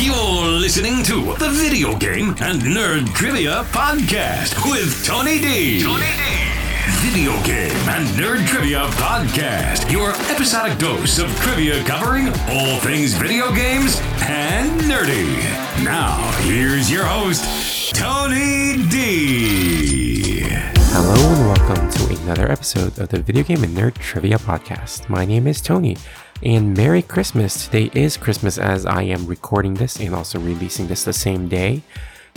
You're listening to the Video Game and Nerd Trivia Podcast with Tony D. Tony D. Video Game and Nerd Trivia Podcast. Your episodic dose of trivia covering all things video games and nerdy. Now, here's your host, Tony D. Hello and welcome to another episode of the Video Game and Nerd Trivia Podcast. My name is Tony, and Merry Christmas! Today is Christmas as I am recording this and also releasing this the same day.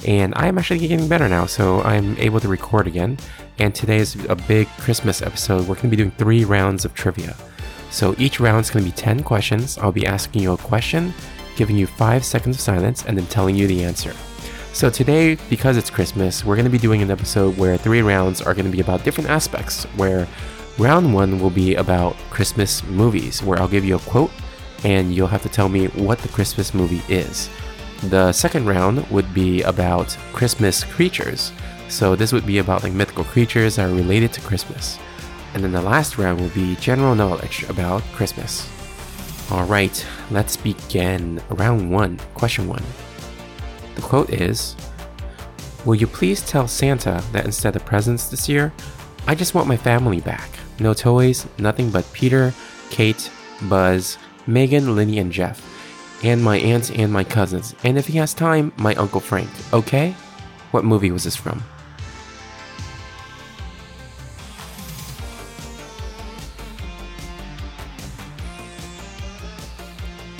And I am actually getting better now, so I'm able to record again. And today is a big Christmas episode. We're going to be doing three rounds of trivia. So each round is going to be 10 questions. I'll be asking you a question, giving you five seconds of silence, and then telling you the answer. So today, because it's Christmas, we're going to be doing an episode where three rounds are going to be about different aspects. Where round one will be about Christmas movies, where I'll give you a quote and you'll have to tell me what the Christmas movie is. The second round would be about Christmas creatures. So this would be about like mythical creatures that are related to Christmas. And then the last round will be general knowledge about Christmas. All right, let's begin. Round one, question one. The quote is Will you please tell Santa that instead of presents this year, I just want my family back? No toys, nothing but Peter, Kate, Buzz, Megan, Linny, and Jeff, and my aunts and my cousins, and if he has time, my Uncle Frank, okay? What movie was this from?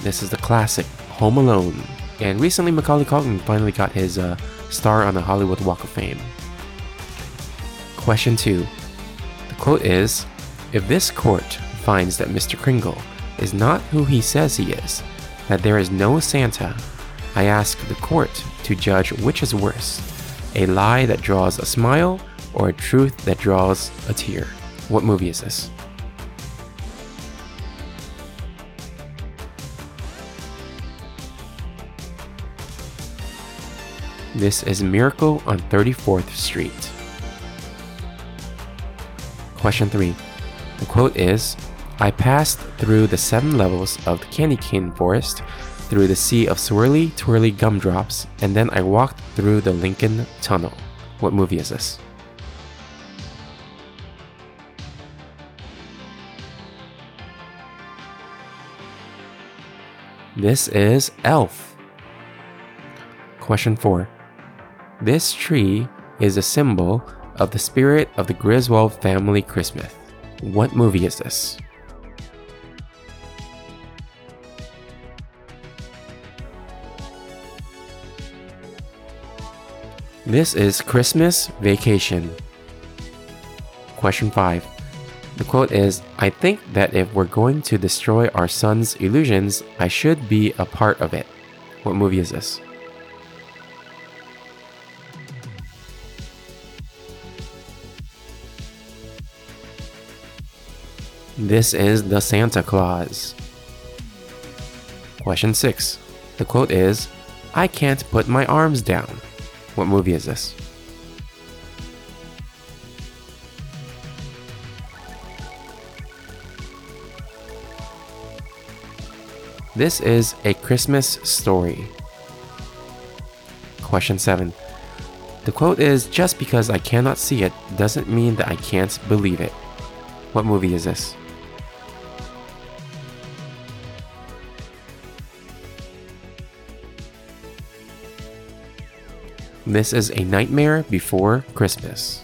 This is the classic Home Alone. And recently, Macaulay Culkin finally got his uh, star on the Hollywood Walk of Fame. Question 2. The quote is If this court finds that Mr. Kringle is not who he says he is, that there is no Santa, I ask the court to judge which is worse a lie that draws a smile or a truth that draws a tear. What movie is this? This is Miracle on 34th Street. Question 3. The quote is I passed through the seven levels of the candy cane forest, through the sea of swirly, twirly gumdrops, and then I walked through the Lincoln Tunnel. What movie is this? This is Elf. Question 4. This tree is a symbol of the spirit of the Griswold family Christmas. What movie is this? This is Christmas Vacation. Question 5. The quote is I think that if we're going to destroy our son's illusions, I should be a part of it. What movie is this? This is the Santa Claus. Question 6. The quote is I can't put my arms down. What movie is this? This is a Christmas story. Question 7. The quote is Just because I cannot see it doesn't mean that I can't believe it. What movie is this? This is A Nightmare Before Christmas.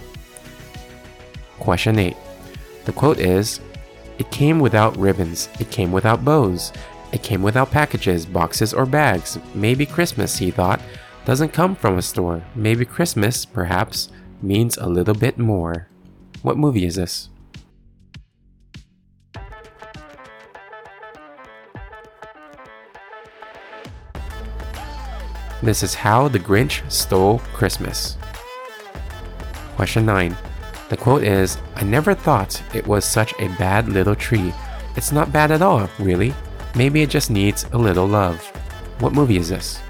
Question 8. The quote is It came without ribbons, it came without bows, it came without packages, boxes, or bags. Maybe Christmas, he thought, doesn't come from a store. Maybe Christmas, perhaps, means a little bit more. What movie is this? This is How the Grinch Stole Christmas. Question 9. The quote is I never thought it was such a bad little tree. It's not bad at all, really. Maybe it just needs a little love. What movie is this?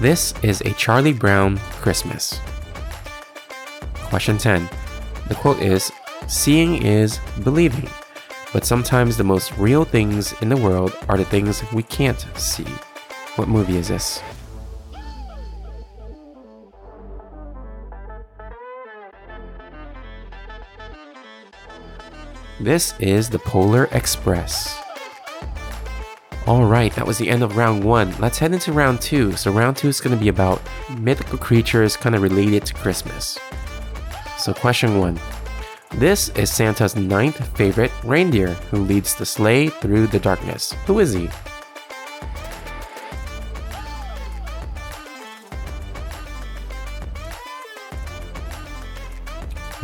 This is a Charlie Brown Christmas. Question 10. The quote is Seeing is believing, but sometimes the most real things in the world are the things we can't see. What movie is this? This is the Polar Express. Alright, that was the end of round one. Let's head into round two. So, round two is going to be about mythical creatures kind of related to Christmas. So, question one This is Santa's ninth favorite reindeer who leads the sleigh through the darkness. Who is he?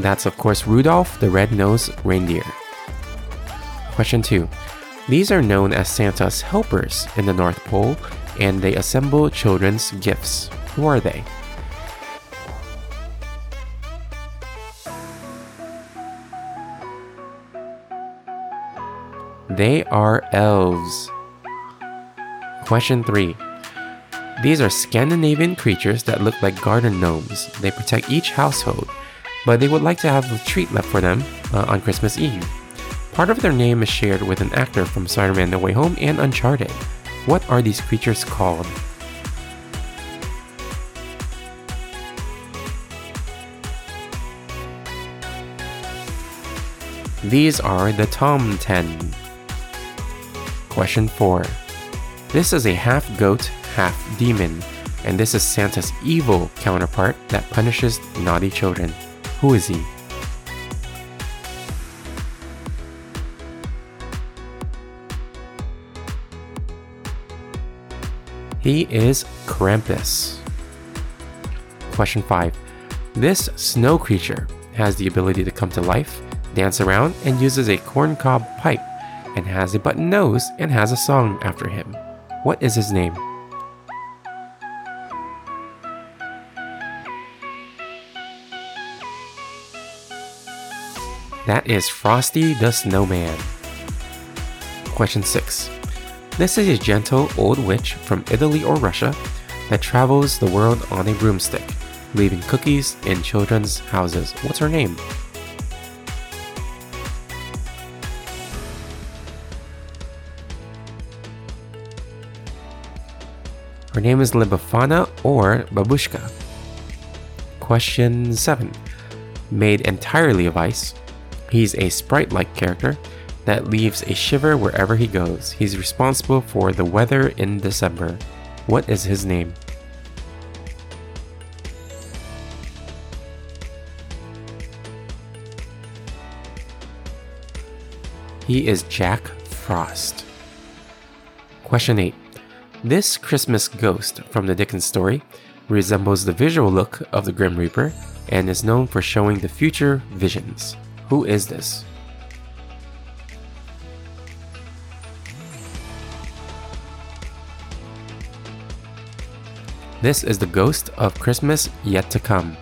That's, of course, Rudolph the Red-Nosed Reindeer. Question 2. These are known as Santa's helpers in the North Pole, and they assemble children's gifts. Who are they? They are elves. Question 3. These are Scandinavian creatures that look like garden gnomes. They protect each household, but they would like to have a treat left for them uh, on Christmas Eve. Part of their name is shared with an actor from Spider Man No Way Home and Uncharted. What are these creatures called? These are the Tom Tomten. Question 4. This is a half goat, half demon, and this is Santa's evil counterpart that punishes naughty children. Who is he? He is Krampus. Question 5. This snow creature has the ability to come to life, dance around, and uses a corncob pipe, and has a button nose and has a song after him. What is his name? That is Frosty the Snowman. Question 6. This is a gentle old witch from Italy or Russia that travels the world on a broomstick, leaving cookies in children's houses. What's her name? Her name is La Befana or Babushka. Question 7. Made entirely of ice, he's a sprite like character that leaves a shiver wherever he goes. He's responsible for the weather in December. What is his name? He is Jack Frost. Question 8. This Christmas ghost from the Dickens story resembles the visual look of the Grim Reaper and is known for showing the future visions. Who is this? This is the ghost of Christmas yet to come.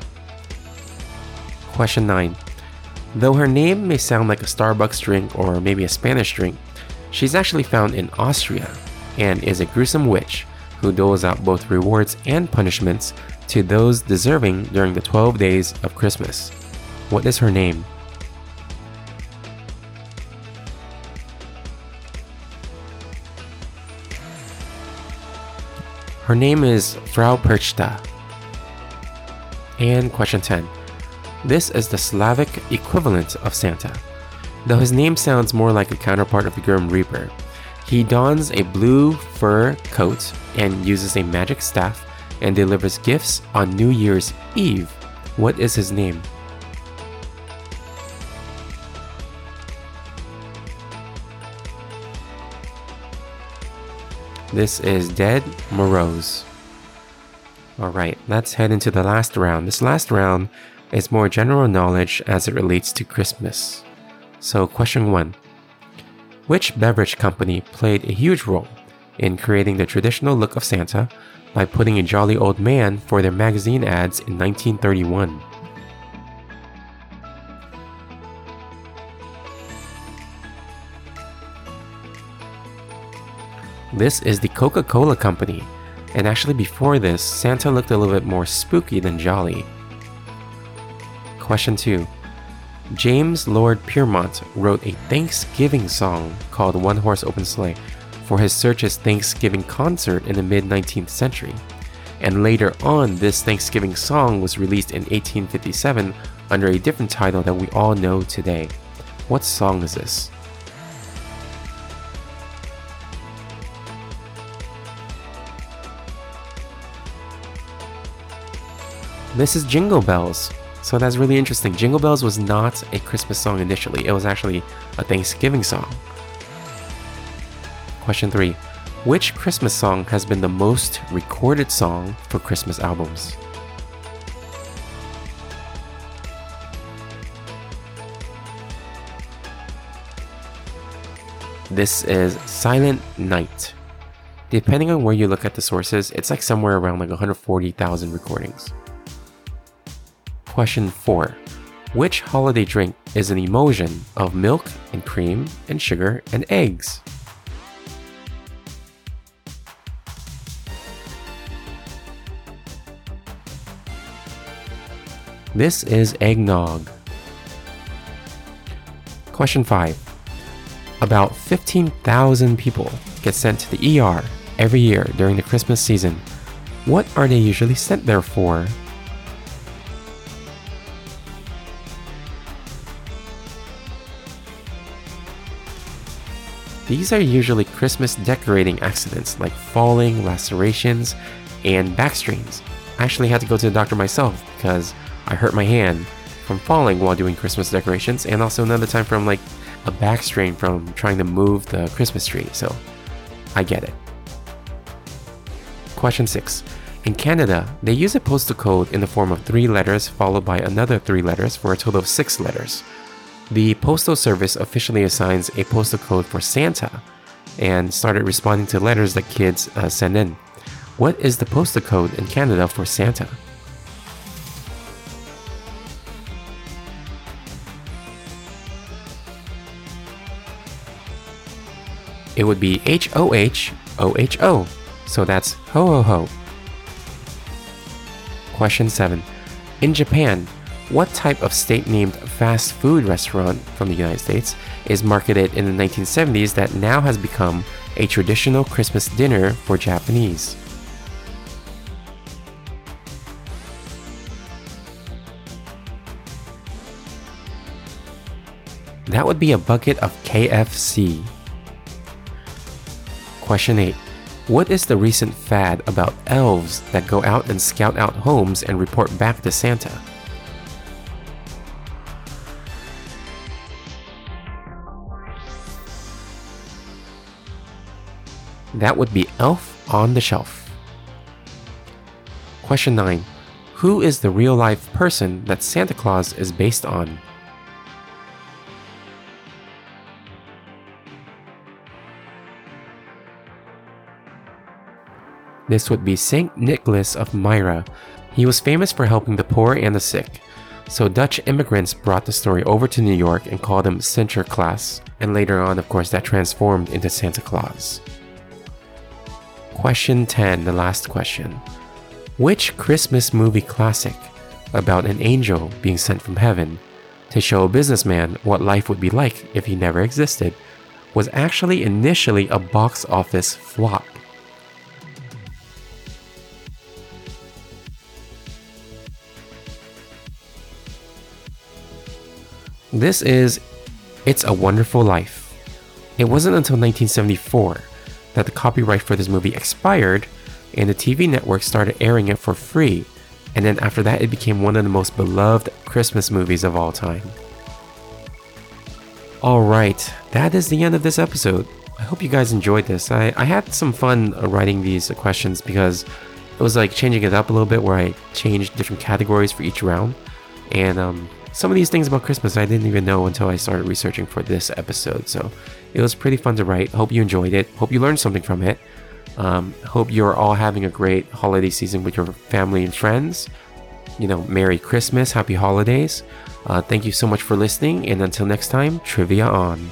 Question 9. Though her name may sound like a Starbucks drink or maybe a Spanish drink, she's actually found in Austria and is a gruesome witch who doles out both rewards and punishments to those deserving during the 12 days of Christmas. What is her name? Her name is Frau Perchta. And question 10. This is the Slavic equivalent of Santa. Though his name sounds more like a counterpart of the Grim Reaper, he dons a blue fur coat and uses a magic staff and delivers gifts on New Year's Eve. What is his name? This is Ded Moroz. Alright, let's head into the last round. This last round is more general knowledge as it relates to Christmas. So, question one Which beverage company played a huge role in creating the traditional look of Santa by putting a jolly old man for their magazine ads in 1931? This is the Coca Cola Company, and actually before this, Santa looked a little bit more spooky than jolly. Question 2. James Lord Pierpont wrote a Thanksgiving song called One Horse Open Sleigh for his Search's Thanksgiving concert in the mid 19th century. And later on, this Thanksgiving song was released in 1857 under a different title that we all know today. What song is this? This is Jingle Bells. So that's really interesting. Jingle Bells was not a Christmas song initially, it was actually a Thanksgiving song. Question 3 Which Christmas song has been the most recorded song for Christmas albums? This is Silent Night. Depending on where you look at the sources, it's like somewhere around like 140,000 recordings. Question 4. Which holiday drink is an emulsion of milk and cream and sugar and eggs? This is eggnog. Question 5. About 15,000 people get sent to the ER every year during the Christmas season. What are they usually sent there for? These are usually Christmas decorating accidents like falling, lacerations, and back strains. I actually had to go to the doctor myself because I hurt my hand from falling while doing Christmas decorations, and also another time from like a back strain from trying to move the Christmas tree, so I get it. Question 6. In Canada, they use a postal code in the form of three letters followed by another three letters for a total of six letters the Postal Service officially assigns a postal code for Santa and started responding to letters that kids uh, send in. What is the postal code in Canada for Santa? It would be H O H O H O. So that's ho ho ho. Question 7. In Japan, what type of state named fast food restaurant from the United States is marketed in the 1970s that now has become a traditional Christmas dinner for Japanese? That would be a bucket of KFC. Question 8. What is the recent fad about elves that go out and scout out homes and report back to Santa? That would be Elf on the Shelf. Question 9. Who is the real life person that Santa Claus is based on? This would be Saint Nicholas of Myra. He was famous for helping the poor and the sick. So Dutch immigrants brought the story over to New York and called him Sinterklaas, and later on, of course, that transformed into Santa Claus. Question 10, the last question. Which Christmas movie classic about an angel being sent from heaven to show a businessman what life would be like if he never existed was actually initially a box office flop? This is It's a Wonderful Life. It wasn't until 1974 that the copyright for this movie expired and the TV network started airing it for free. And then after that, it became one of the most beloved Christmas movies of all time. Alright, that is the end of this episode. I hope you guys enjoyed this. I, I had some fun writing these questions because it was like changing it up a little bit where I changed different categories for each round. And um, some of these things about Christmas I didn't even know until I started researching for this episode. So it was pretty fun to write. Hope you enjoyed it. Hope you learned something from it. Um, hope you're all having a great holiday season with your family and friends. You know, Merry Christmas, Happy Holidays. Uh, thank you so much for listening, and until next time, Trivia on.